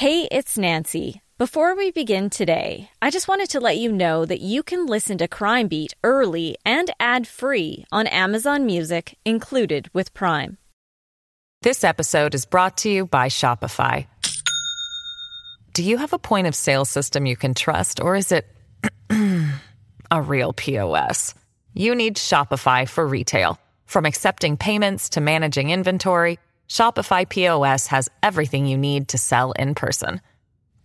Hey, it's Nancy. Before we begin today, I just wanted to let you know that you can listen to Crime Beat early and ad free on Amazon Music, included with Prime. This episode is brought to you by Shopify. Do you have a point of sale system you can trust, or is it a real POS? You need Shopify for retail. From accepting payments to managing inventory, Shopify POS has everything you need to sell in person.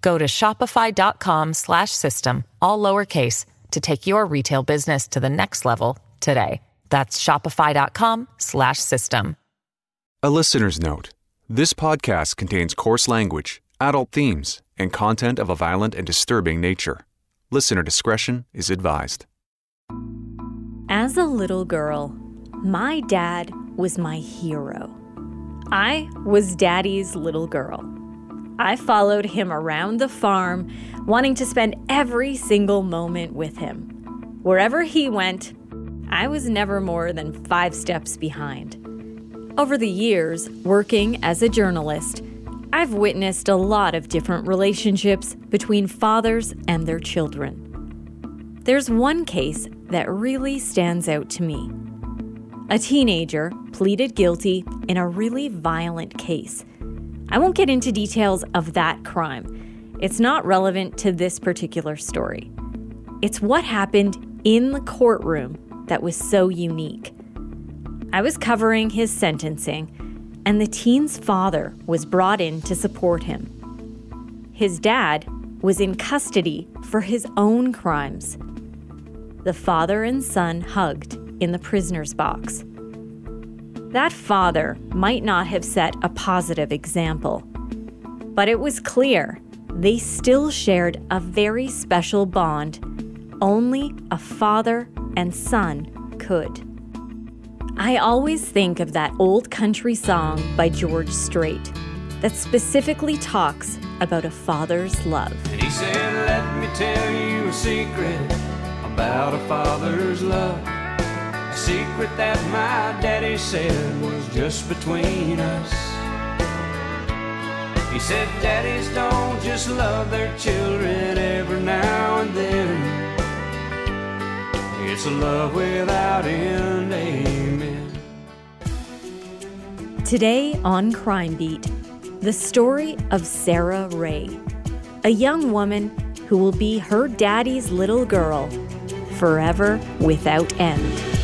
Go to shopify.com/system all lowercase to take your retail business to the next level today. That's shopify.com/system. A listener's note. This podcast contains coarse language, adult themes, and content of a violent and disturbing nature. Listener discretion is advised. As a little girl, my dad was my hero. I was daddy's little girl. I followed him around the farm, wanting to spend every single moment with him. Wherever he went, I was never more than five steps behind. Over the years, working as a journalist, I've witnessed a lot of different relationships between fathers and their children. There's one case that really stands out to me. A teenager pleaded guilty in a really violent case. I won't get into details of that crime. It's not relevant to this particular story. It's what happened in the courtroom that was so unique. I was covering his sentencing, and the teen's father was brought in to support him. His dad was in custody for his own crimes. The father and son hugged in the prisoner's box. That father might not have set a positive example, but it was clear they still shared a very special bond only a father and son could. I always think of that old country song by George Strait that specifically talks about a father's love. And he said, Let me tell you a secret about a father's love. Secret that my daddy said was just between us. He said, Daddies don't just love their children every now and then. It's a love without end, amen. Today on Crime Beat, the story of Sarah Rae, a young woman who will be her daddy's little girl forever without end.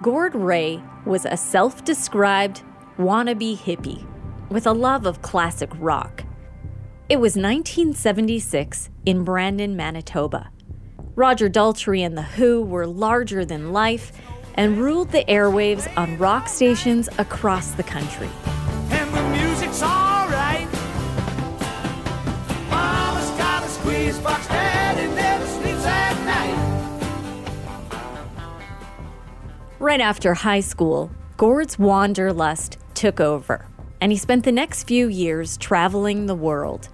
Gord Rae was a self described wannabe hippie with a love of classic rock. It was 1976 in Brandon, Manitoba. Roger Daltrey and The Who were larger than life and ruled the airwaves on rock stations across the country. And the music's Right after high school, Gord's wanderlust took over, and he spent the next few years traveling the world.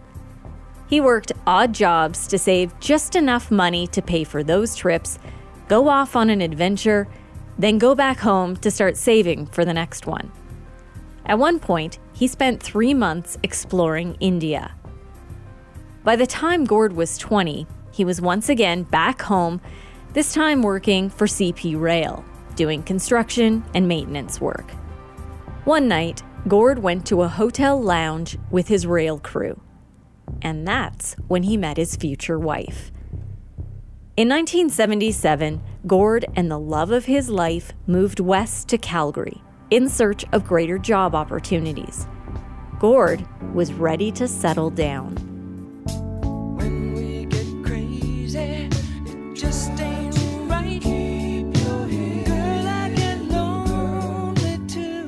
He worked odd jobs to save just enough money to pay for those trips, go off on an adventure, then go back home to start saving for the next one. At one point, he spent three months exploring India. By the time Gord was 20, he was once again back home, this time working for CP Rail, doing construction and maintenance work. One night, Gord went to a hotel lounge with his rail crew. And that's when he met his future wife. In 1977, Gord and the love of his life moved west to Calgary in search of greater job opportunities. Gord was ready to settle down. Crazy,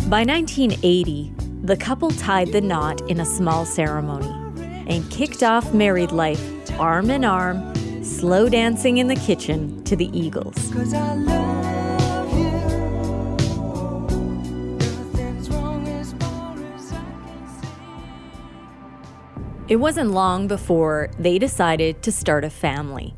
By 1980, the couple tied the knot in a small ceremony and kicked off married life arm in arm, slow dancing in the kitchen to the Eagles. Cause I love you. Nothing's wrong as far as I can see. It wasn't long before they decided to start a family.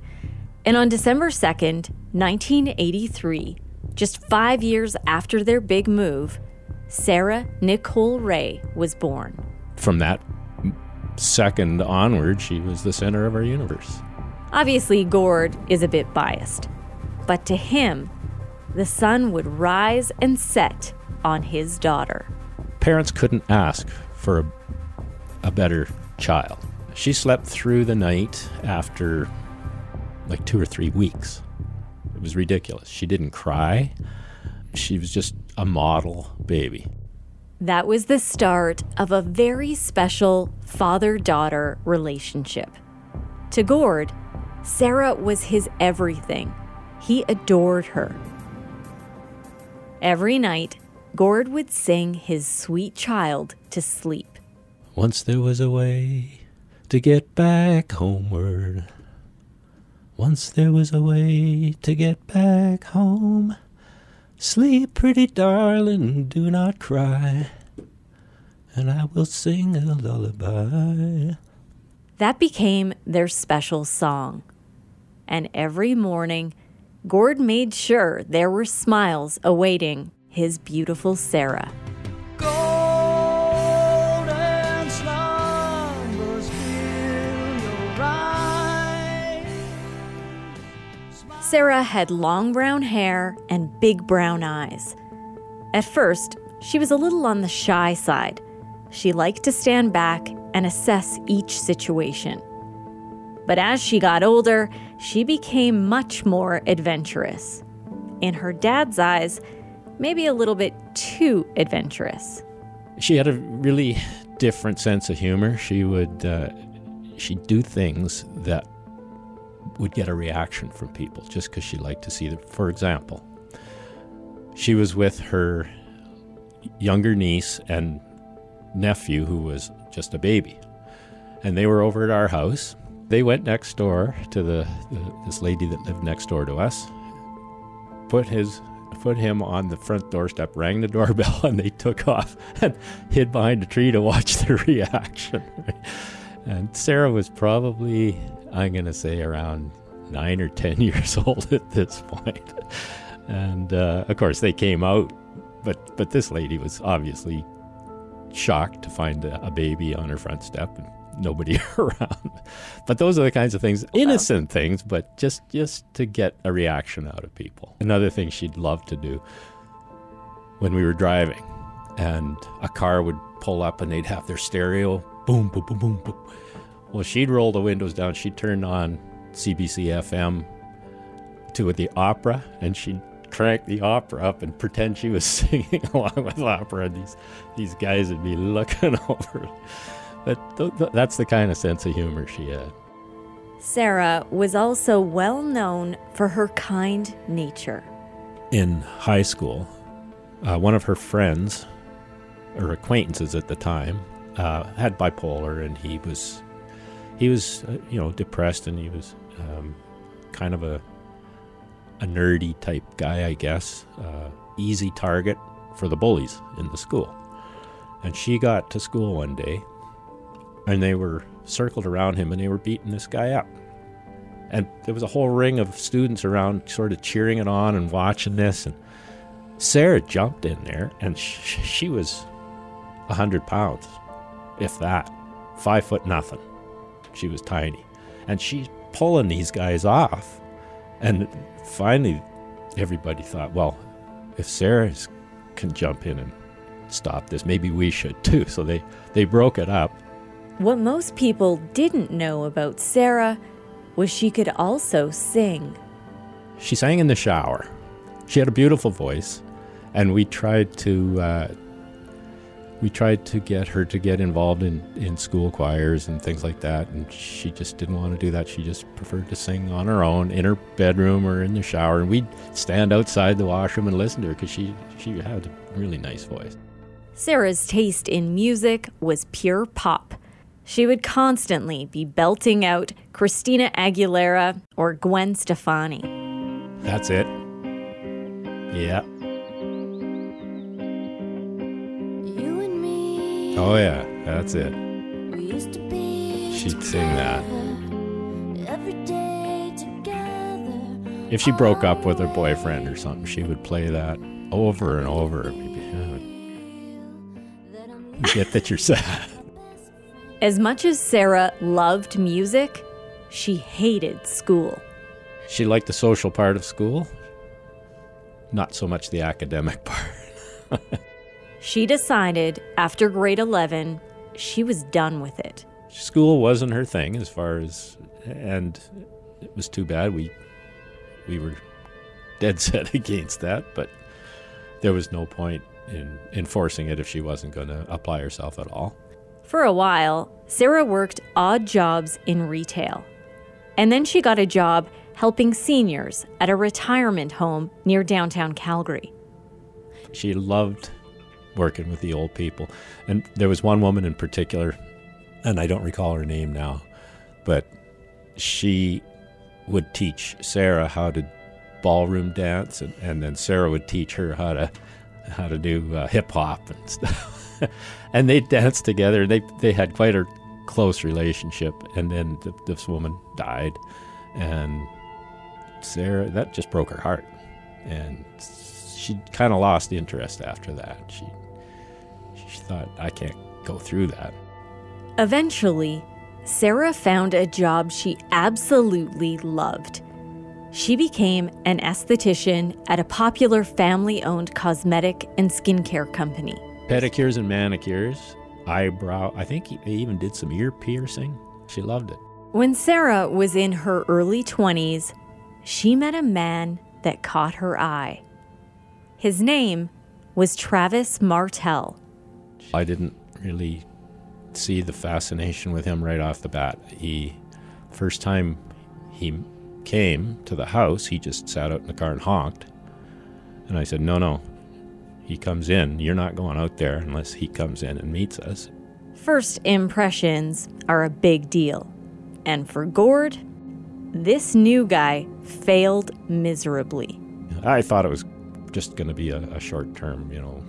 And on December 2nd, 1983, just five years after their big move, Sarah Nicole Rae was born. From that second onward, she was the center of our universe. Obviously, Gord is a bit biased, but to him, the sun would rise and set on his daughter. Parents couldn't ask for a, a better child. She slept through the night after like two or three weeks. It was ridiculous. She didn't cry. She was just a model baby. That was the start of a very special father daughter relationship. To Gord, Sarah was his everything. He adored her. Every night, Gord would sing his sweet child to sleep. Once there was a way to get back homeward. Once there was a way to get back home. Sleep, pretty darling, do not cry, and I will sing a lullaby. That became their special song. And every morning, Gord made sure there were smiles awaiting his beautiful Sarah. Golden Sarah had long brown hair and big brown eyes. At first, she was a little on the shy side. She liked to stand back and assess each situation. But as she got older, she became much more adventurous. In her dad's eyes, maybe a little bit too adventurous. She had a really different sense of humor. She would uh, she'd do things that would get a reaction from people just because she liked to see them. For example, she was with her younger niece and nephew, who was just a baby, and they were over at our house. They went next door to the, the this lady that lived next door to us. Put his put him on the front doorstep, rang the doorbell, and they took off and hid behind a tree to watch the reaction. and Sarah was probably, I'm going to say, around nine or 10 years old at this point. And uh, of course, they came out, but, but this lady was obviously shocked to find a, a baby on her front step and nobody around. But those are the kinds of things, innocent things, but just just to get a reaction out of people. Another thing she'd love to do when we were driving, and a car would pull up and they'd have their stereo boom, boom, boom, boom, boom. Well, she'd roll the windows down. She'd turn on CBC FM to the opera, and she'd crank the opera up and pretend she was singing along with opera. And these these guys would be looking over. But th- th- that's the kind of sense of humor she had. Sarah was also well known for her kind nature. In high school, uh, one of her friends, or acquaintances at the time, uh, had bipolar, and he was he was uh, you know depressed, and he was um, kind of a a nerdy type guy, I guess. Uh, easy target for the bullies in the school. And she got to school one day and they were circled around him and they were beating this guy up. And there was a whole ring of students around, sort of cheering it on and watching this. And Sarah jumped in there, and sh- she was a hundred pounds, if that, five foot nothing. She was tiny, and she's pulling these guys off. And finally, everybody thought, well, if Sarah can jump in and stop this, maybe we should too. So they they broke it up what most people didn't know about Sarah was she could also sing. She sang in the shower. She had a beautiful voice, and we tried to uh, we tried to get her to get involved in, in school choirs and things like that, and she just didn't want to do that. She just preferred to sing on her own in her bedroom or in the shower, and we'd stand outside the washroom and listen to her because she she had a really nice voice. Sarah's taste in music was pure pop she would constantly be belting out Christina Aguilera or Gwen Stefani. That's it. Yeah. Oh, yeah, that's it. She'd sing that. If she broke up with her boyfriend or something, she would play that over and over. We get that you're sad. As much as Sarah loved music, she hated school. She liked the social part of school, not so much the academic part. She decided after grade 11 she was done with it. School wasn't her thing as far as, and it was too bad. We we were dead set against that, but there was no point in enforcing it if she wasn't going to apply herself at all. For a while, Sarah worked odd jobs in retail. And then she got a job helping seniors at a retirement home near downtown Calgary. She loved working with the old people. And there was one woman in particular, and I don't recall her name now, but she would teach Sarah how to ballroom dance, and, and then Sarah would teach her how to how to do uh, hip hop and stuff. and they danced together. They they had quite a close relationship. And then th- this woman died, and Sarah that just broke her heart, and she kind of lost interest after that. She she thought I can't go through that. Eventually, Sarah found a job she absolutely loved. She became an esthetician at a popular family owned cosmetic and skincare company. Pedicures and manicures, eyebrow. I think they even did some ear piercing. She loved it. When Sarah was in her early 20s, she met a man that caught her eye. His name was Travis Martel. I didn't really see the fascination with him right off the bat. He, first time he came to the house, he just sat out in the car and honked. And I said, No, no. He comes in. You're not going out there unless he comes in and meets us. First impressions are a big deal. And for Gord, this new guy failed miserably. I thought it was just going to be a, a short term, you know.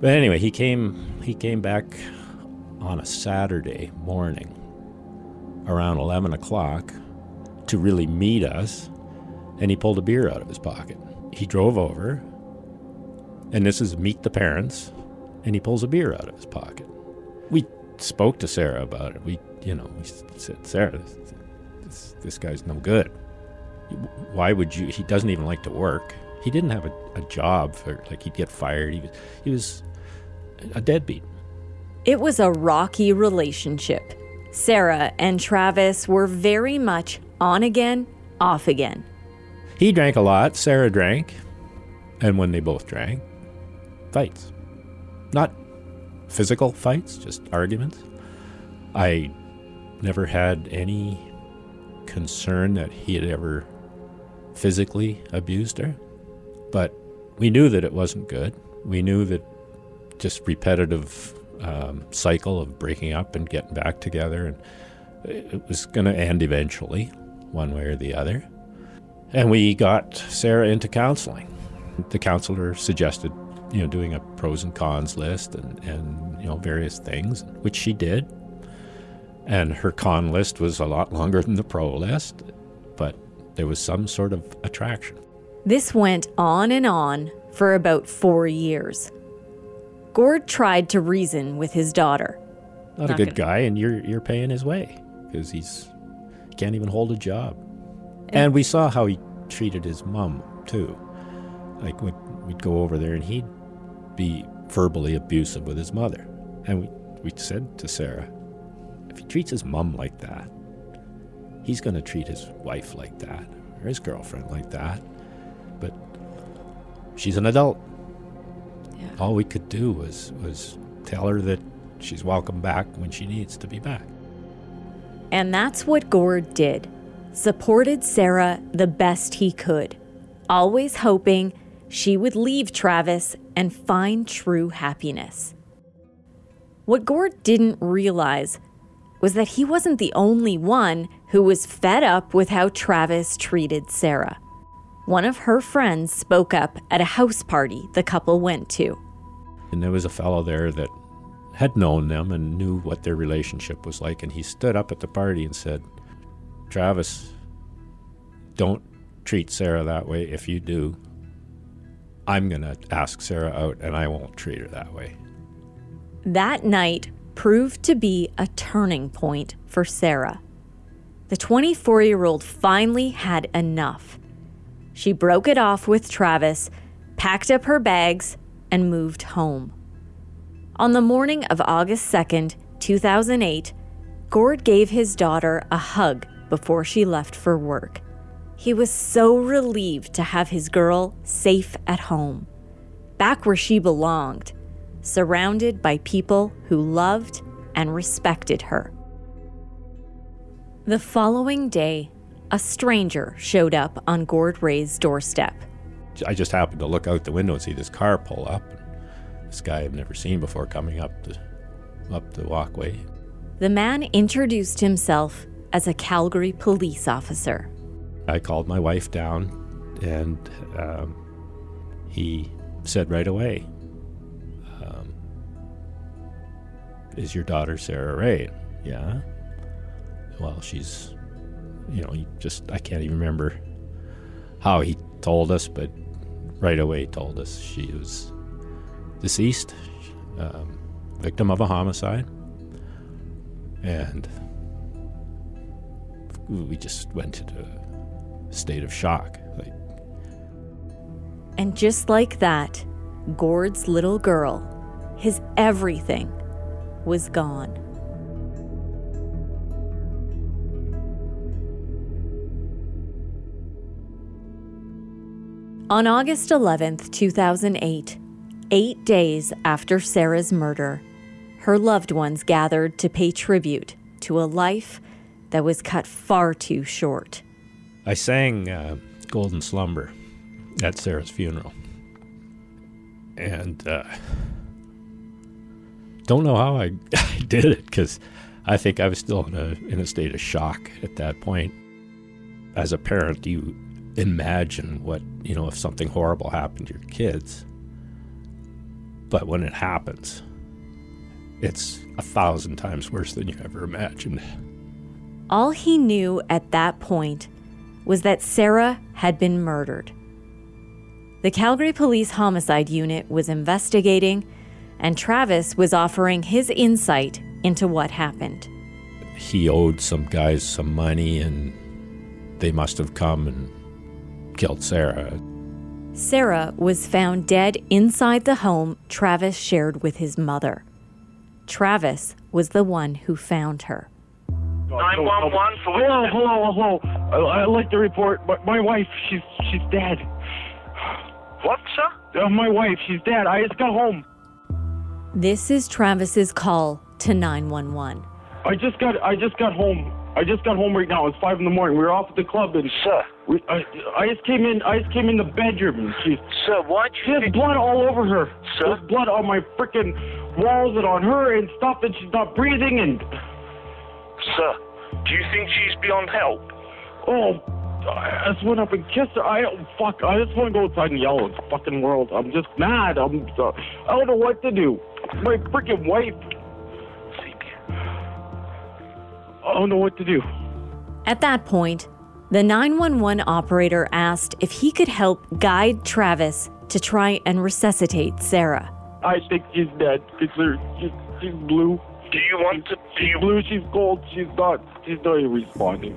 But anyway, he came. He came back on a Saturday morning around 11 o'clock to really meet us, and he pulled a beer out of his pocket. He drove over, and this is meet the parents, and he pulls a beer out of his pocket. We spoke to Sarah about it. We, you know, we said, Sarah, this, this, this guy's no good. Why would you? He doesn't even like to work. He didn't have a, a job for like he'd get fired. He was he was a deadbeat. It was a rocky relationship. Sarah and Travis were very much on again, off again. He drank a lot. Sarah drank, and when they both drank, fights. Not physical fights, just arguments. I never had any concern that he had ever physically abused her, but we knew that it wasn't good. We knew that just repetitive um, cycle of breaking up and getting back together, and it was going to end eventually, one way or the other. And we got Sarah into counseling. The counselor suggested, you know, doing a pros and cons list and, and you know various things, which she did. And her con list was a lot longer than the pro list, but there was some sort of attraction. This went on and on for about four years. Gord tried to reason with his daughter. Not, Not a good gonna- guy, and you're you're paying his way because he's can't even hold a job. And we saw how he treated his mom too. Like we'd, we'd go over there and he'd be verbally abusive with his mother, and we we said to Sarah, if he treats his mom like that, he's going to treat his wife like that or his girlfriend like that. But she's an adult. All we could do was was tell her that she's welcome back when she needs to be back. And that's what Gord did. Supported Sarah the best he could, always hoping she would leave Travis and find true happiness. What Gord didn't realize was that he wasn't the only one who was fed up with how Travis treated Sarah. One of her friends spoke up at a house party the couple went to. And there was a fellow there that had known them and knew what their relationship was like. And he stood up at the party and said, Travis, don't treat Sarah that way. If you do, I'm going to ask Sarah out and I won't treat her that way. That night proved to be a turning point for Sarah. The 24 year old finally had enough. She broke it off with Travis, packed up her bags, and moved home. On the morning of August 2nd, 2008, Gord gave his daughter a hug before she left for work. He was so relieved to have his girl safe at home, back where she belonged, surrounded by people who loved and respected her. The following day, a stranger showed up on Gord Rae's doorstep. I just happened to look out the window and see this car pull up. This guy I've never seen before coming up the up the walkway. The man introduced himself as a Calgary police officer. I called my wife down, and um, he said right away, um, "Is your daughter Sarah Ray?" Yeah. Well, she's, you know, he just I can't even remember how he told us, but right away told us she was deceased, um, victim of a homicide, and we just went into a state of shock. Like, And just like that, Gord's little girl, his everything, was gone. On August 11th, 2008, eight days after Sarah's murder, her loved ones gathered to pay tribute to a life that was cut far too short. I sang uh, Golden Slumber at Sarah's funeral. And uh, don't know how I, I did it because I think I was still in a, in a state of shock at that point. As a parent, you imagine what, you know, if something horrible happened to your kids. But when it happens, it's a thousand times worse than you ever imagined. All he knew at that point was that Sarah had been murdered. The Calgary Police Homicide Unit was investigating, and Travis was offering his insight into what happened. He owed some guys some money, and they must have come and killed Sarah. Sarah was found dead inside the home Travis shared with his mother. Travis was the one who found her. 911 for Hello, hello, hello. I, I'd like to report. My, my wife, she's she's dead. What, sir? Uh, my wife, she's dead. I just got home. This is Travis's call to 911. I just got I just got home. I just got home right now. It's five in the morning. We were off at the club and Sir. we, I, I just came in. I just came in the bedroom and she Sir, why do she you has blood all over her. Sir? There's blood on my freaking walls and on her and stuff, and she's not breathing. And Sir, do you think she's beyond help? oh, I just went up and kissed her. I don't fuck. I just want to go outside and yell at the fucking world. I'm just mad. I'm. So, I don't know what to do. My freaking wife. I don't know what to do. At that point, the 911 operator asked if he could help guide Travis to try and resuscitate Sarah. I think she's dead because she's, she's blue. Do you want to... Do She's you, blue. She's cold. She's not. She's not even responding.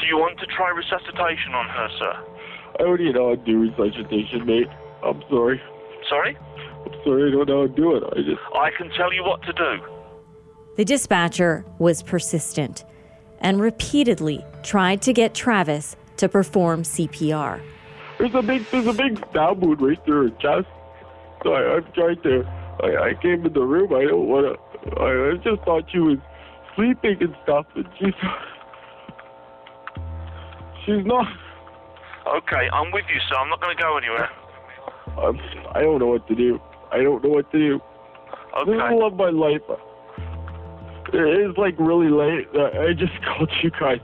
do you want to try resuscitation on her, sir? I don't even know how to do resuscitation, mate. I'm sorry. Sorry? I'm sorry. I don't know how to do it. I just. I can tell you what to do. The dispatcher was persistent and repeatedly tried to get Travis to perform CPR. There's a big, there's a big stab wound right through her chest. So I, I'm trying to. I, I came in the room. I don't want to. I, I just thought she was sleeping and stuff, and she's. She's not. Okay, I'm with you, so I'm not going to go anywhere. I'm, I don't know what to do. I don't know what to do. This is the love of my life. It is like really late. Uh, I just called you guys.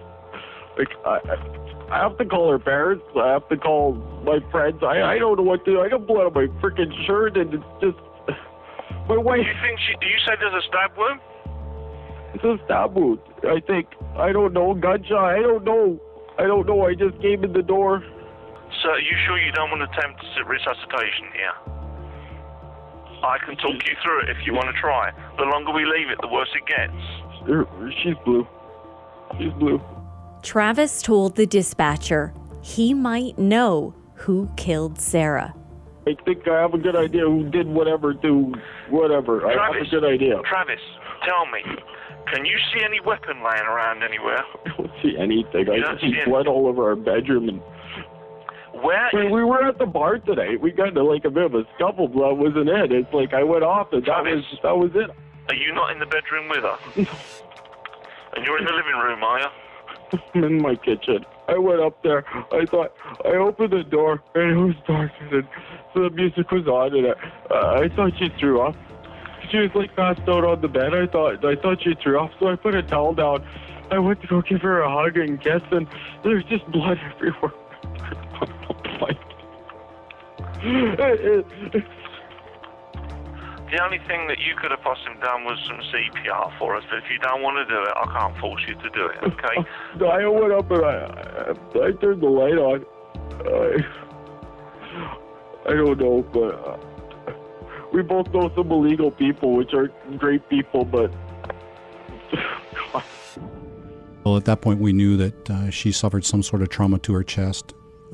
Like I, I- have to call her parents. I have to call my friends. I, I don't know what to do. I got blood on my freaking shirt, and it's just my wife. Do you think she... Do you say there's a stab wound? It's a stab wound. I think. I don't know. Gunshot. I don't know. I don't know. I just came in the door. Sir, are you sure you don't want to attempt resuscitation here? I can talk you through it if you want to try. The longer we leave it, the worse it gets. She's blue. She's blue. Travis told the dispatcher he might know who killed Sarah. I think I have a good idea who did whatever to whatever. I have Travis. a good idea. Travis, tell me, can you see any weapon lying around anywhere? I don't see anything. I You don't see see blood all over our bedroom and Where we, we were at the bar today. We got into like a bit of a scuffle, but that wasn't it. It's like I went off and that was that was it. Are you not in the bedroom with her? and you're in the living room, are you? I'm in my kitchen. I went up there. I thought I opened the door and it was dark and so the music was on and I, uh, I thought she threw up. She was like passed out on the bed. I thought I thought she threw up, so I put a towel down. I went to go give her a hug and kiss, and there's just blood everywhere. Like- It- it- The only thing that you could have possibly done was some CPR for us, but if you don't want to do it, I can't force you to do it, okay? I went up and I, I, I turned the light on. I, I don't know, but uh, we both know some illegal people, which are great people, but Well, at that point, we knew that uh, she suffered some sort of trauma to her chest.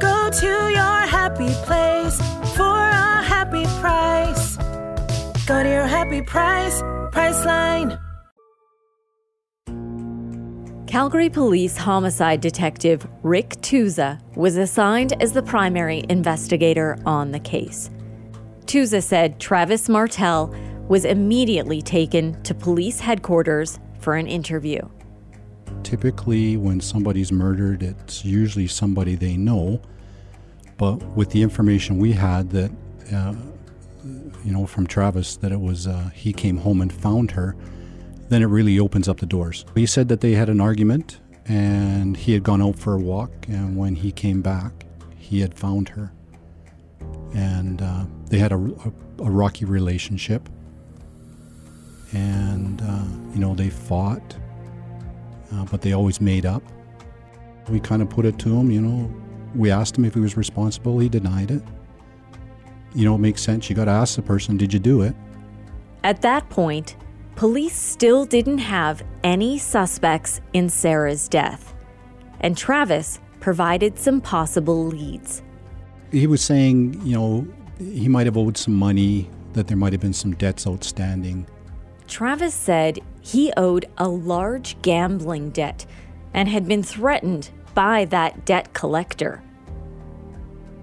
Go to your happy place for a happy price. Go to your happy price, Priceline. Calgary Police homicide detective Rick Tuza was assigned as the primary investigator on the case. Tuza said Travis Martel was immediately taken to police headquarters for an interview. Typically, when somebody's murdered, it's usually somebody they know. But with the information we had that, uh, you know, from Travis, that it was uh, he came home and found her, then it really opens up the doors. He said that they had an argument and he had gone out for a walk, and when he came back, he had found her. And uh, they had a, a, a rocky relationship. And, uh, you know, they fought, uh, but they always made up. We kind of put it to him, you know, we asked him if he was responsible, he denied it. You know, it makes sense. You got to ask the person, did you do it? At that point, police still didn't have any suspects in Sarah's death, and Travis provided some possible leads. He was saying, you know, he might have owed some money, that there might have been some debts outstanding. Travis said he owed a large gambling debt and had been threatened by that debt collector.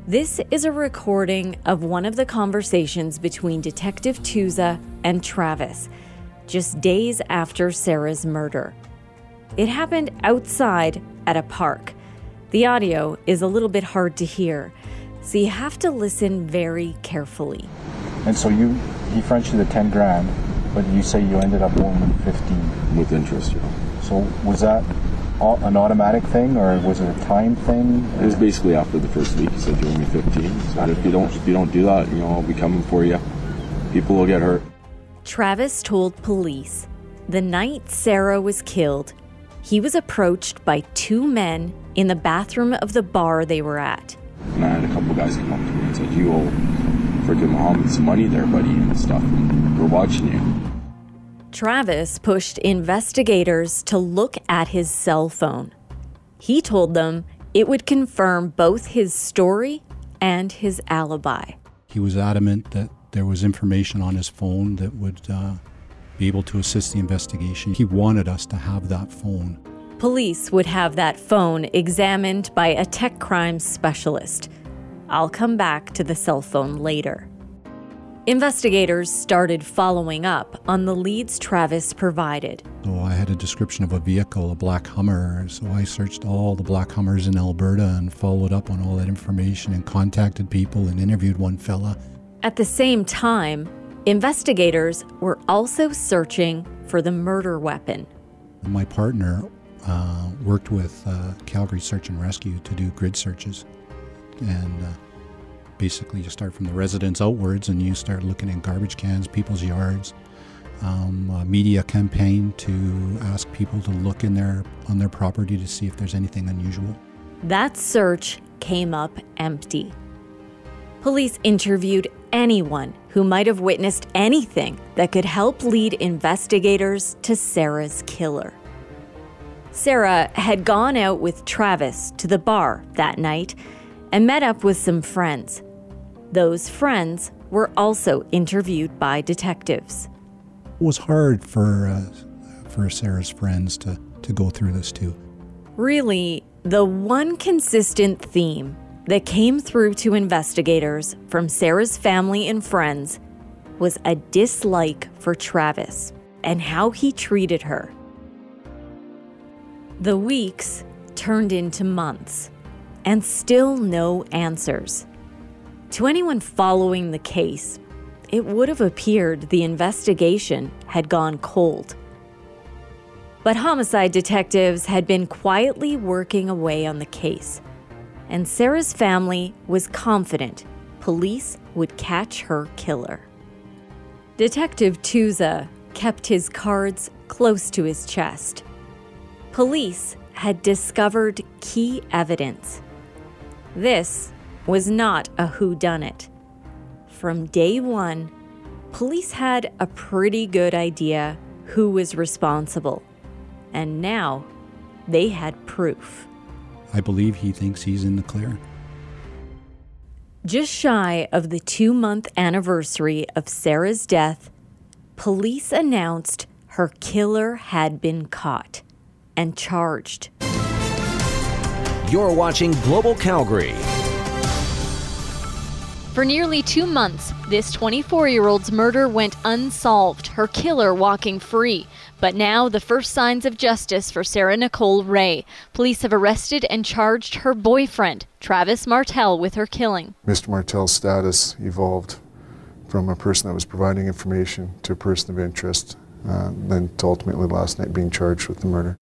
This is a recording of one of the conversations between Detective Tuza and Travis, just days after Sarah's murder. It happened outside at a park. The audio is a little bit hard to hear, so you have to listen very carefully. And so you, he fronted you the 10 grand, but you say you ended up owing him 15. With interest, yeah. So was that an automatic thing or was it a time thing? It was basically after the first week. He said you owe me 15. He said if you don't, if you don't do that, you know, I'll be coming for you. People will get hurt. Travis told police the night Sarah was killed, he was approached by two men in the bathroom of the bar they were at. And I had a couple guys come up to me and said, "You owe freaking Muhammad some money there, buddy, and stuff. We're watching you." Travis pushed investigators to look at his cell phone. He told them it would confirm both his story and his alibi. He was adamant that there was information on his phone that would uh, be be able to assist the investigation. He wanted us to have that phone. Police would have that phone examined by a tech crimes specialist. I'll come back to the cell phone later. Investigators started following up on the leads Travis provided. So I had a description of a vehicle, a black Hummer. So I searched all the black Hummers in Alberta and followed up on all that information and contacted people and interviewed one fella. At the same time, investigators were also searching for the murder weapon. My partner uh, worked with uh, Calgary Search and Rescue to do grid searches. And uh, basically, you start from the residence outwards and you start looking in garbage cans, people's yards. Um, a media campaign to ask people to look in their on their property to see if there's anything unusual. That search came up empty. Police interviewed anyone who might have witnessed anything that could help lead investigators to Sarah's killer. Sarah had gone out with Travis to the bar that night and met up with some friends. Those friends were also interviewed by detectives. It was hard for uh, for Sarah's friends to, to go through this too. Really, the one consistent theme that came through to investigators from Sarah's family and friends was a dislike for Travis and how he treated her. The weeks turned into months, and still no answers. To anyone following the case, it would have appeared the investigation had gone cold. But homicide detectives had been quietly working away on the case, and Sarah's family was confident police would catch her killer. Detective Tuza kept his cards close to his chest. Police had discovered key evidence. This was not a whodunit. From day one, police had a pretty good idea who was responsible, and now they had proof. I believe he thinks he's in the clear. Just shy of the two month anniversary of Sarah's death, police announced her killer had been caught and charged. You're watching Global Calgary. For nearly two months, this 24 year old's murder went unsolved, her killer walking free. But now, the first signs of justice for Sarah Nicole Rae. Police have arrested and charged her boyfriend, Travis Martel, with her killing. Mr. Martel's status evolved from a person that was providing information to a person of interest, uh, then to ultimately last night being charged with the murder.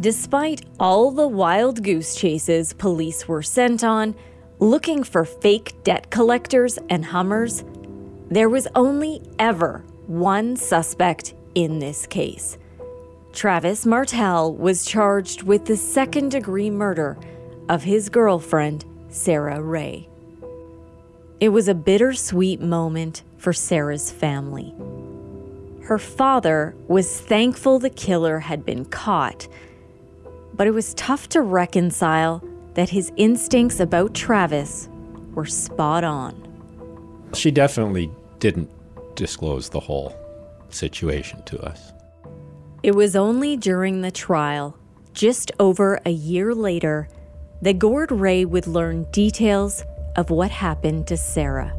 Despite all the wild goose chases police were sent on, looking for fake debt collectors and Hummers, there was only ever one suspect in this case. Travis Martel was charged with the second degree murder of his girlfriend, Sarah Rae. It was a bittersweet moment for Sarah's family. Her father was thankful the killer had been caught, but it was tough to reconcile that his instincts about Travis were spot on. She definitely didn't disclose the whole situation to us. It was only during the trial, just over a year later, that Gord Rae would learn details of what happened to Sarah.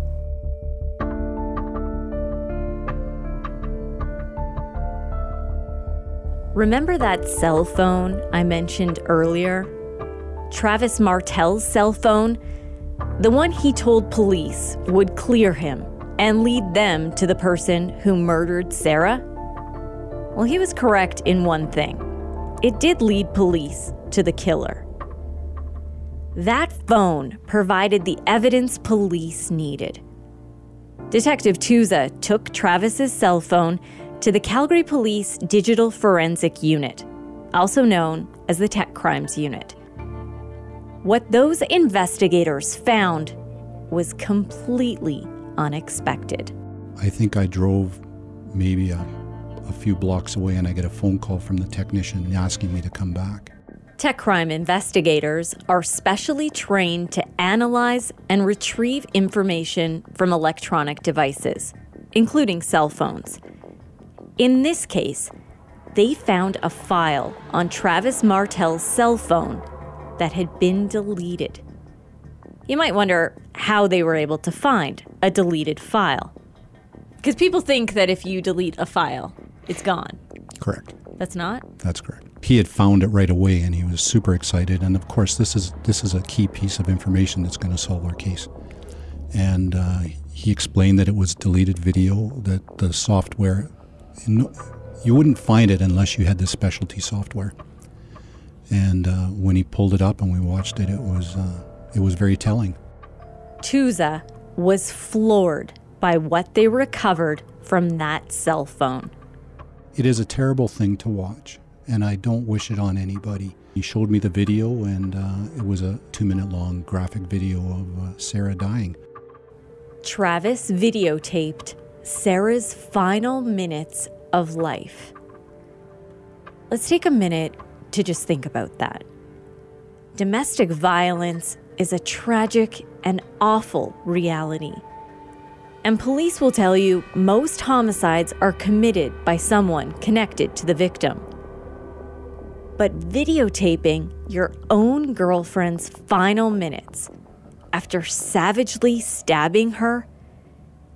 Remember that cell phone I mentioned earlier? Travis Martel's cell phone? The one he told police would clear him and lead them to the person who murdered Sarah? Well, he was correct in one thing it did lead police to the killer. That phone provided the evidence police needed. Detective Tuza took Travis's cell phone to the Calgary Police Digital Forensic Unit, also known as the Tech Crimes Unit. What those investigators found was completely unexpected. I think I drove maybe a, a few blocks away and I get a phone call from the technician asking me to come back. Tech crime investigators are specially trained to analyze and retrieve information from electronic devices, including cell phones. In this case, they found a file on Travis Martel's cell phone that had been deleted. You might wonder how they were able to find a deleted file. Because people think that if you delete a file, it's gone. Correct. That's not? That's correct. He had found it right away, and he was super excited. And of course, this is this is a key piece of information that's going to solve our case. And uh, he explained that it was deleted video, that the software, you wouldn't find it unless you had this specialty software. And uh, when he pulled it up and we watched it, it was uh, it was very telling. Tuza was floored by what they recovered from that cell phone. It is a terrible thing to watch, and I don't wish it on anybody. He showed me the video, and uh, it was a two minute long graphic video of uh, Sarah dying. Travis videotaped Sarah's final minutes of life. Let's take a minute to just think about that. Domestic violence is a tragic and awful reality. And police will tell you most homicides are committed by someone connected to the victim. But videotaping your own girlfriend's final minutes after savagely stabbing her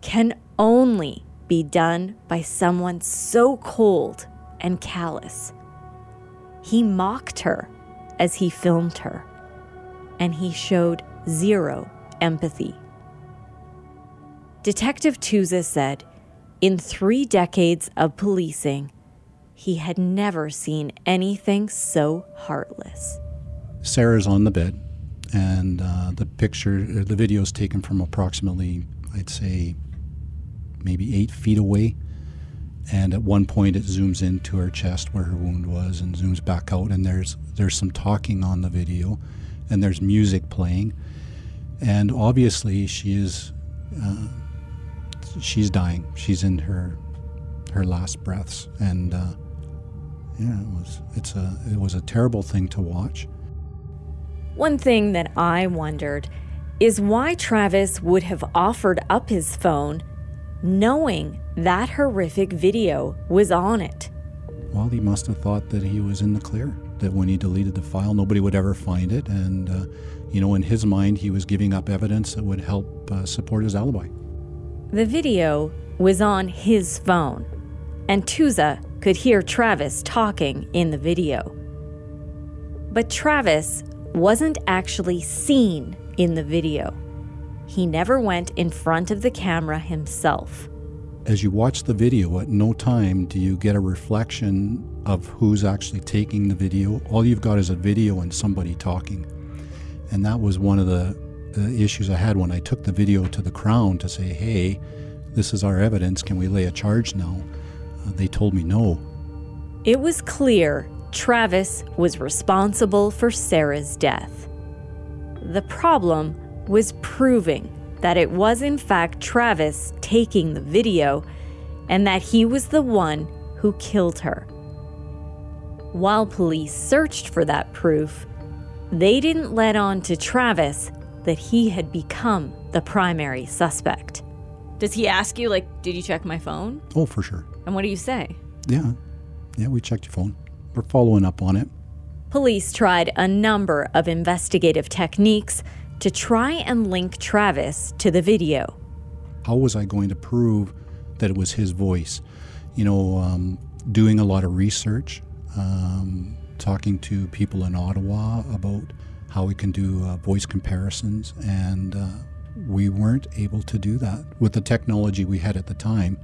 can only be done by someone so cold and callous. He mocked her as he filmed her, and he showed zero empathy. Detective Tuza said, in three decades of policing, he had never seen anything so heartless. Sarah's on the bed, and uh, the picture, the video is taken from approximately, I'd say, maybe eight feet away. And at one point, it zooms into her chest where her wound was, and zooms back out. And there's there's some talking on the video, and there's music playing, and obviously she is uh, she's dying. She's in her her last breaths, and uh, yeah, it was it's a it was a terrible thing to watch. One thing that I wondered is why Travis would have offered up his phone knowing that horrific video was on it. Well, he must have thought that he was in the clear, that when he deleted the file, nobody would ever find it. And, uh, you know, in his mind, he was giving up evidence that would help uh, support his alibi. The video was on his phone, and Tuza could hear Travis talking in the video. But Travis wasn't actually seen in the video. He never went in front of the camera himself. As you watch the video, at no time do you get a reflection of who's actually taking the video. All you've got is a video and somebody talking. And that was one of the, the issues I had when I took the video to the Crown to say, hey, this is our evidence. Can we lay a charge now? Uh, they told me no. It was clear Travis was responsible for Sarah's death. The problem was proving that it was in fact Travis taking the video and that he was the one who killed her. While police searched for that proof, they didn't let on to Travis that he had become the primary suspect. Does he ask you, like, did you check my phone? Oh, for sure. And what do you say? Yeah. Yeah, we checked your phone. We're following up on it. Police tried a number of investigative techniques to try and link Travis to the video. How was I going to prove that it was his voice? You know, um, doing a lot of research, um, talking to people in Ottawa about how we can do uh, voice comparisons, and uh, we weren't able to do that with the technology we had at the time.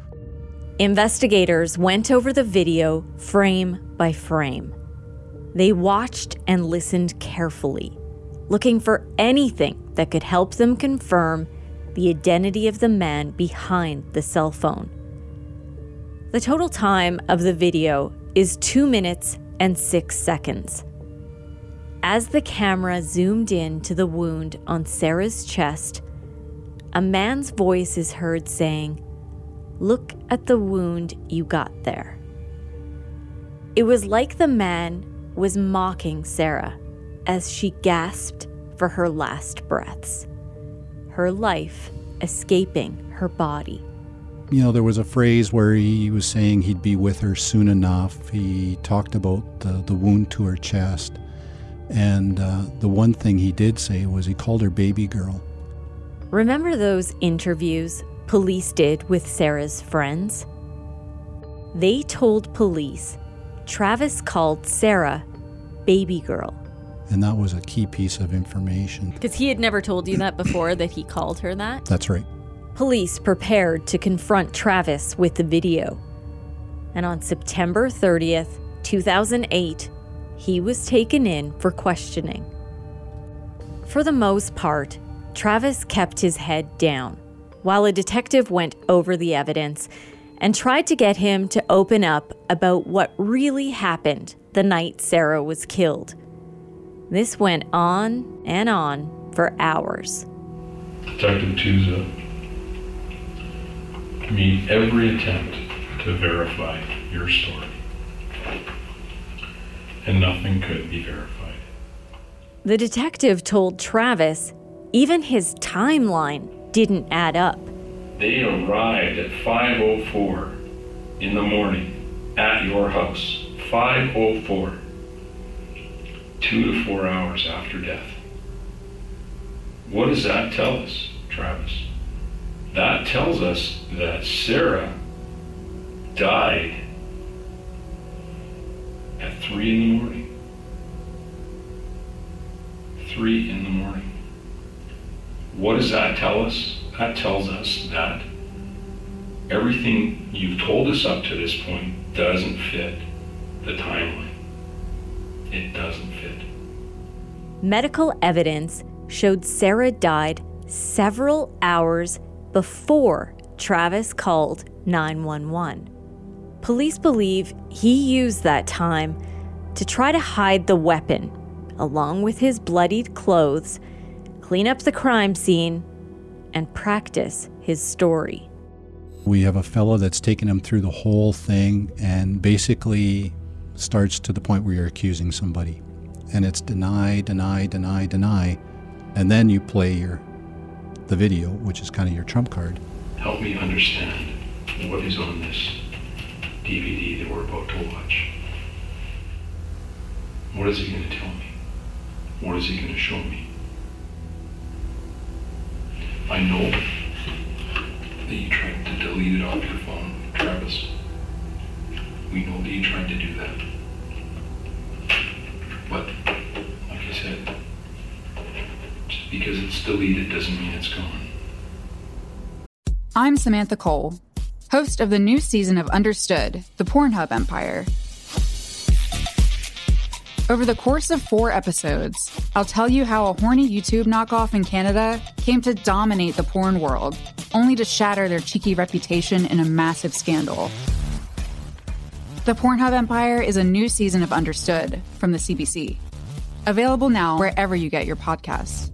Investigators went over the video frame by frame. They watched and listened carefully looking for anything that could help them confirm the identity of the man behind the cell phone. The total time of the video is 2 minutes and 6 seconds. As the camera zoomed in to the wound on Sarah's chest, a man's voice is heard saying, Look at the wound you got there. It was like the man was mocking Sarah as she gasped for her last breaths, her life escaping her body. you know, there was a phrase where he was saying he'd be with her soon enough. He talked about the, the wound to her chest. And uh, the one thing he did say was he called her baby girl. Remember those interviews police did with Sarah's friends? They told police Travis called Sarah baby girl. And that was a key piece of information. Because he had never told you that before, that he called her that? That's right. Police prepared to confront Travis with the video. And on September 30th, 2008, he was taken in for questioning. For the most part, Travis kept his head down while a detective went over the evidence and tried to get him to open up about what really happened the night Sarah was killed. This went on and on for hours. Detective Tuza made every attempt to verify your story, and nothing could be verified. The detective told Travis even his timeline didn't add up. They arrived at 5:04 in the morning at your house. 5:04. 2 to 4 hours after death. What does that tell us, Travis? That tells us that Sarah died at 3 in the morning. 3 in the morning. What does that tell us? That tells us that everything you've told us up to this point doesn't fit the timeline. It doesn't fit. Medical evidence showed Sarah died several hours before Travis called 911. Police believe he used that time to try to hide the weapon, along with his bloodied clothes, clean up the crime scene, and practice his story. We have a fellow that's taken him through the whole thing and basically starts to the point where you're accusing somebody. And it's deny, deny, deny, deny. And then you play your the video, which is kind of your trump card. Help me understand what is on this DVD that we're about to watch. What is he going to tell me? What is he going to show me? I know that you tried to delete it off your phone, you tried to do that. But, like I said, just because it's deleted doesn't mean it's gone. I'm Samantha Cole, host of the new season of Understood, the Pornhub Empire. Over the course of four episodes, I'll tell you how a horny YouTube knockoff in Canada came to dominate the porn world, only to shatter their cheeky reputation in a massive scandal. The Pornhub Empire is a new season of Understood from the CBC. Available now wherever you get your podcasts.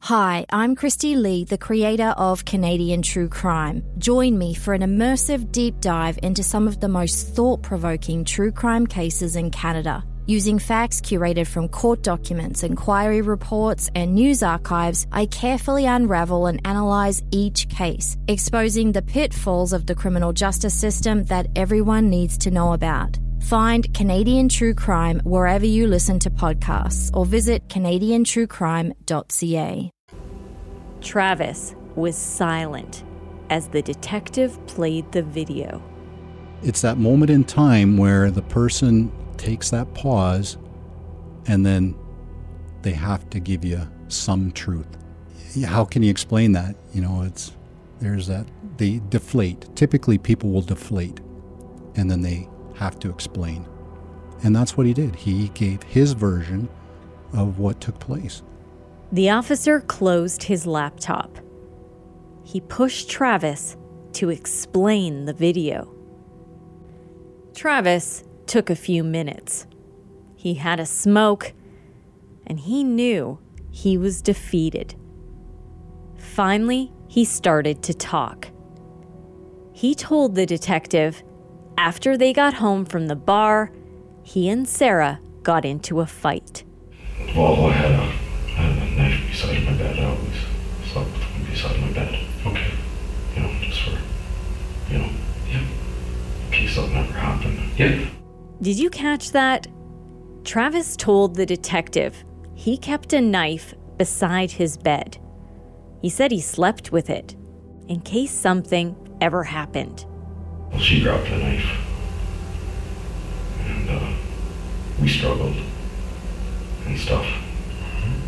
Hi, I'm Kristi Lee, the creator of Canadian True Crime. Join me for an immersive deep dive into some of the most thought provoking true crime cases in Canada. Using facts curated from court documents, inquiry reports, and news archives, I carefully unravel and analyze each case, exposing the pitfalls of the criminal justice system that everyone needs to know about. Find Canadian True Crime wherever you listen to podcasts or visit CanadianTrueCrime.ca. Travis was silent as the detective played the video. It's that moment in time where the person takes that pause and then they have to give you some truth. How can you explain that? You know, it's there's that they deflate. Typically people will deflate and then they have to explain. And that's what he did. He gave his version of what took place. The officer closed his laptop. He pushed Travis to explain the video. Travis took a few minutes. He had a smoke, and he knew he was defeated. Finally, he started to talk. He told the detective after they got home from the bar, he and Sarah got into a fight. Well, I had a, I had a knife beside my bed. I always slept with one beside my bed. Okay. You know, just for, you know, yeah. Peace that never happened. Yeah. Did you catch that? Travis told the detective he kept a knife beside his bed. He said he slept with it in case something ever happened. Well, she dropped the knife. And uh, we struggled and stuff.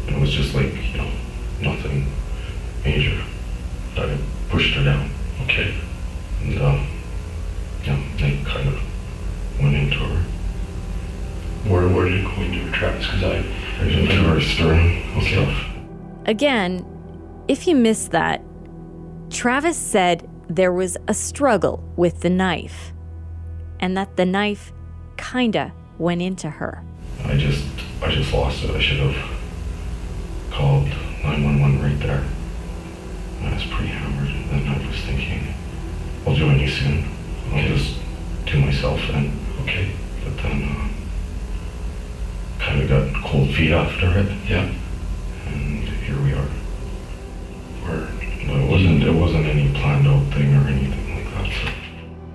And it was just like, you know, nothing major. I pushed her down. Okay. And, uh, yeah, I kind of went into her. Where, where did it go into her, Travis? Because I, I was into her stern and stuff. Again, if you missed that, Travis said there was a struggle with the knife and that the knife kinda went into her. I just, I just lost it. I should have called 911 right there. I was pretty hammered, and I was thinking, I'll join you soon. I'll just do myself then. Okay. But then, uh, kind of got cold feet after it. Yeah. And here we are. Where it wasn't, it wasn't any planned out thing or anything like that. So.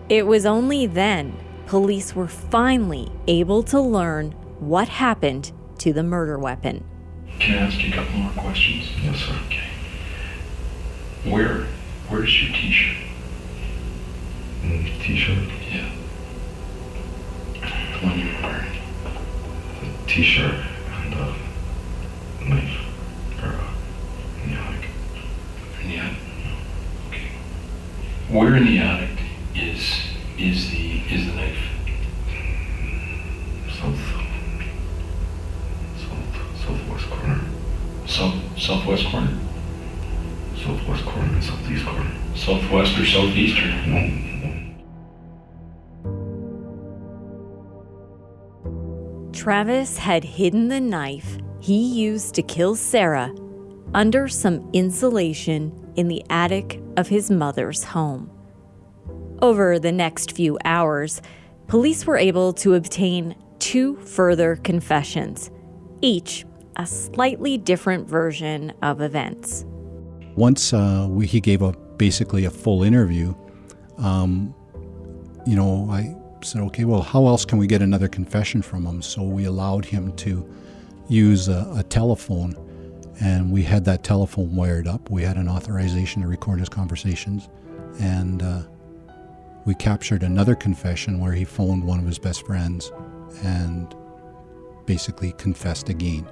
It was only then police were finally able to learn what happened to the murder weapon. Can I ask you a couple more questions? Yes, sir. Okay. Where, where's your t-shirt? Mm, t-shirt? Yeah. The one you're wearing. The t-shirt and the knife. Or, uh, in the attic. In the attic? Okay. Where in the attic is is the is the knife? South, south, southwest corner. South southwest corner? Southwest corner and southeast corner. Southwest or southeastern? No, Travis had hidden the knife he used to kill Sarah under some insulation in the attic of his mother's home. Over the next few hours, police were able to obtain two further confessions, each a slightly different version of events. Once uh, we, he gave a basically a full interview, um, you know, I said, okay, well, how else can we get another confession from him? So we allowed him to use a, a telephone, and we had that telephone wired up. We had an authorization to record his conversations, and uh, we captured another confession where he phoned one of his best friends and basically confessed again.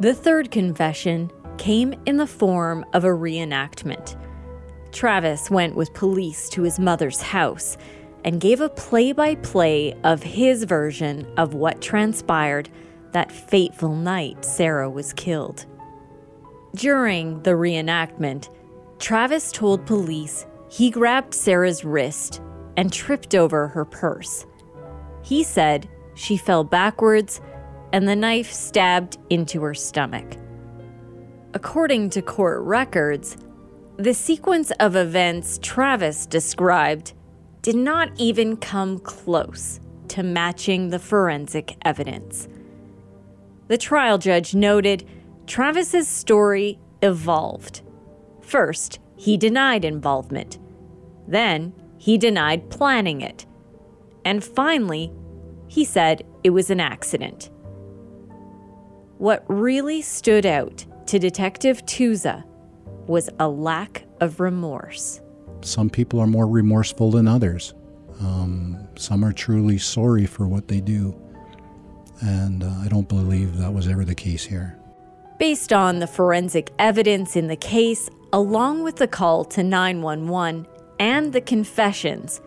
The third confession came in the form of a reenactment. Travis went with police to his mother's house and gave a play by play of his version of what transpired that fateful night Sarah was killed. During the reenactment, Travis told police he grabbed Sarah's wrist and tripped over her purse. He said she fell backwards and the knife stabbed into her stomach. According to court records, the sequence of events Travis described did not even come close to matching the forensic evidence. The trial judge noted Travis's story evolved. First, he denied involvement. Then, he denied planning it. And finally, he said it was an accident. What really stood out to Detective Tuza was a lack of remorse. Some people are more remorseful than others. Um, some are truly sorry for what they do. And uh, I don't believe that was ever the case here. Based on the forensic evidence in the case, along with the call to 911 and the confessions,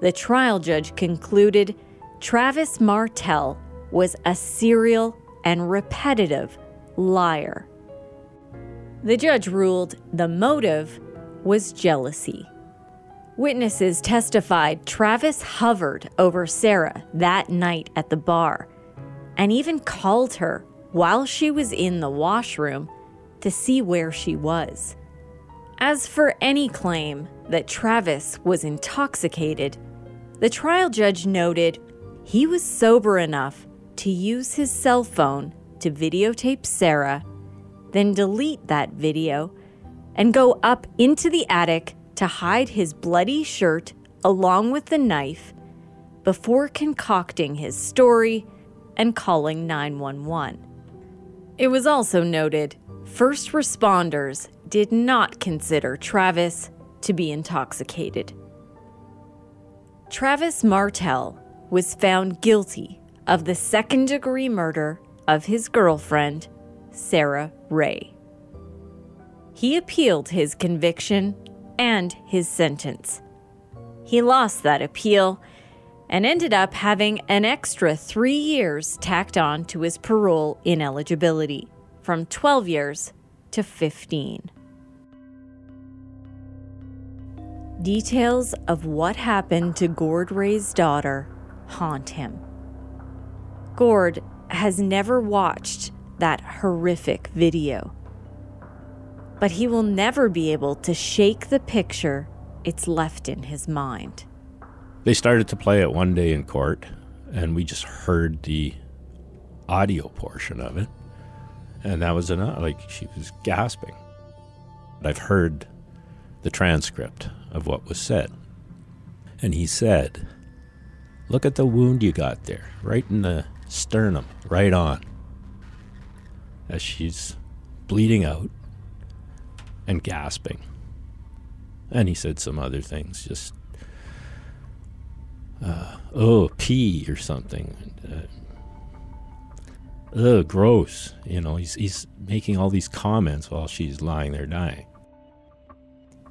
the trial judge concluded Travis Martel was a serial and repetitive liar. The judge ruled the motive was jealousy. Witnesses testified Travis hovered over Sarah that night at the bar and even called her while she was in the washroom to see where she was. As for any claim that Travis was intoxicated, the trial judge noted he was sober enough to use his cell phone to videotape Sarah, then delete that video and go up into the attic to hide his bloody shirt along with the knife, before concocting his story and calling 911. It was also noted first responders did not consider Travis to be intoxicated. Travis Martel was found guilty of the second degree murder of his girlfriend, Sarah Rae. He appealed his conviction and his sentence. He lost that appeal and ended up having an extra three years tacked on to his parole ineligibility from 12 years to 15. Details of what happened to Gord Rae's daughter haunt him. Gord has never watched that horrific video, but he will never be able to shake the picture it's left in his mind. They started to play it one day in court, and we just heard the audio portion of it. And that was enough. Like, she was gasping. I've heard the transcript of what was said. And he said, Look at the wound you got there, right in the sternum, right on. As she's bleeding out and gasping. And he said some other things, just, uh, oh, pee or something. Uh, ugh, gross. You know, he's, he's making all these comments while she's lying there dying.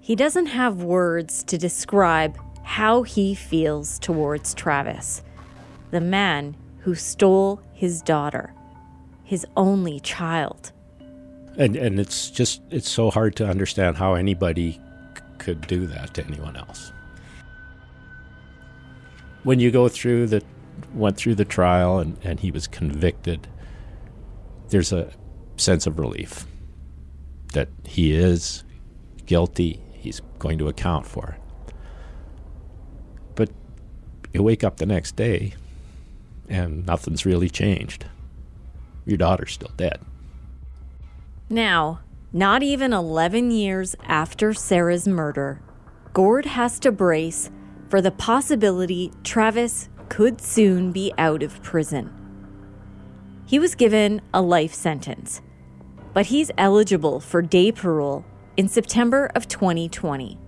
He doesn't have words to describe how he feels towards Travis, the man who stole his daughter, his only child. And and it's just it's so hard to understand how anybody c- could do that to anyone else. When you go through the went through the trial and, and he was convicted, there's a sense of relief that he is guilty he's going to account for it. But you wake up the next day and nothing's really changed. Your daughter's still dead. Now, not even 11 years after Sarah's murder, Gord has to brace for the possibility Travis could soon be out of prison. He was given a life sentence, but he's eligible for day parole in September of 2020.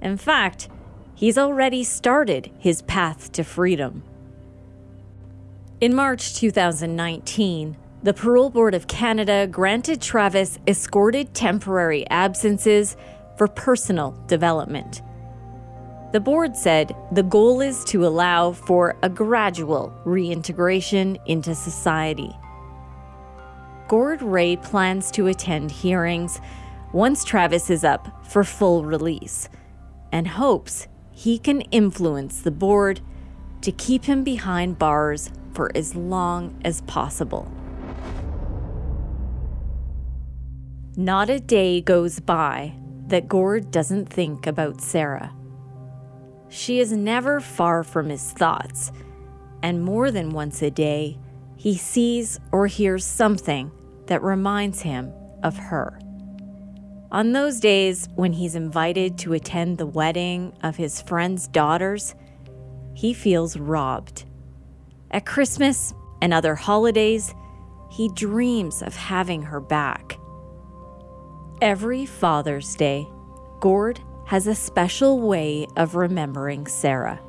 In fact, he's already started his path to freedom. In March 2019, the Parole Board of Canada granted Travis escorted temporary absences for personal development. The board said the goal is to allow for a gradual reintegration into society. Gord Rae plans to attend hearings once Travis is up for full release and hopes he can influence the board to keep him behind bars for as long as possible. Not a day goes by that Gord doesn't think about Sarah. She is never far from his thoughts, and more than once a day, he sees or hears something that reminds him of her. On those days when he's invited to attend the wedding of his friend's daughters, he feels robbed. At Christmas and other holidays, he dreams of having her back. Every Father's Day, Gord has a special way of remembering Sarah,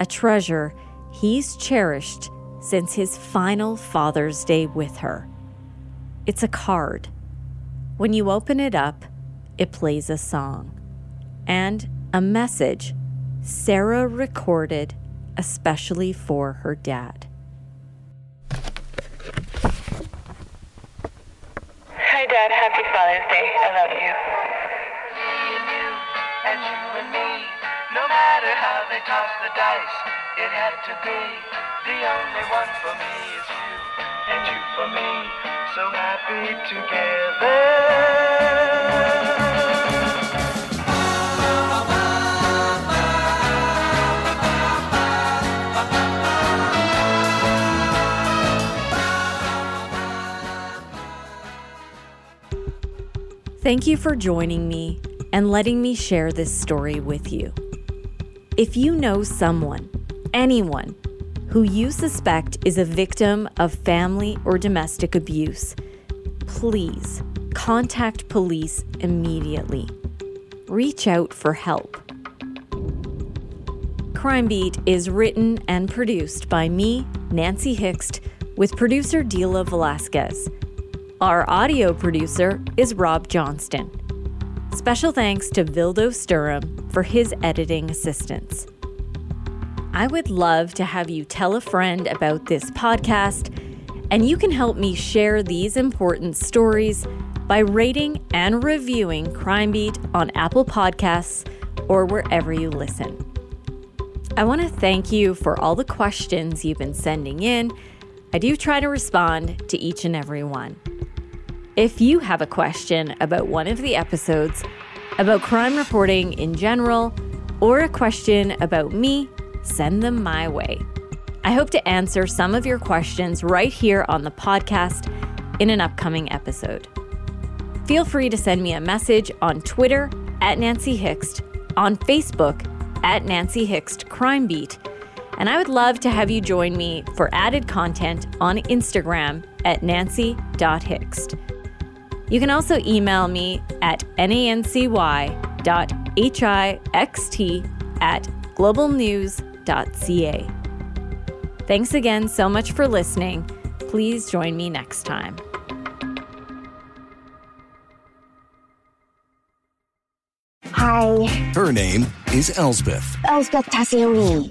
a treasure he's cherished since his final Father's Day with her. It's a card. When you open it up, it plays a song and a message Sarah recorded especially for her dad. Hi, Dad. Happy Father's Day. I love you. and you and me. No matter how they toss the dice, it had to be. The only one for me is you, and you for me. So happy together. Thank you for joining me and letting me share this story with you. If you know someone, anyone who you suspect is a victim of family or domestic abuse, please contact police immediately. Reach out for help. Crime Beat is written and produced by me, Nancy Hixt, with producer Dila Velasquez. Our audio producer is Rob Johnston. Special thanks to Vildo Sturham for his editing assistance. I would love to have you tell a friend about this podcast, and you can help me share these important stories by rating and reviewing Crime Beat on Apple Podcasts or wherever you listen. I want to thank you for all the questions you've been sending in. I do try to respond to each and every one. If you have a question about one of the episodes, about crime reporting in general, or a question about me, send them my way. I hope to answer some of your questions right here on the podcast in an upcoming episode. Feel free to send me a message on Twitter at Nancy Hixt, on Facebook at Nancy Hixt Crime Beat, and I would love to have you join me for added content on Instagram at nancy.hixt. You can also email me at nancy.hixt at globalnews.ca. Thanks again so much for listening. Please join me next time. Hi. Her name is Elsbeth. Elspeth Tassioni.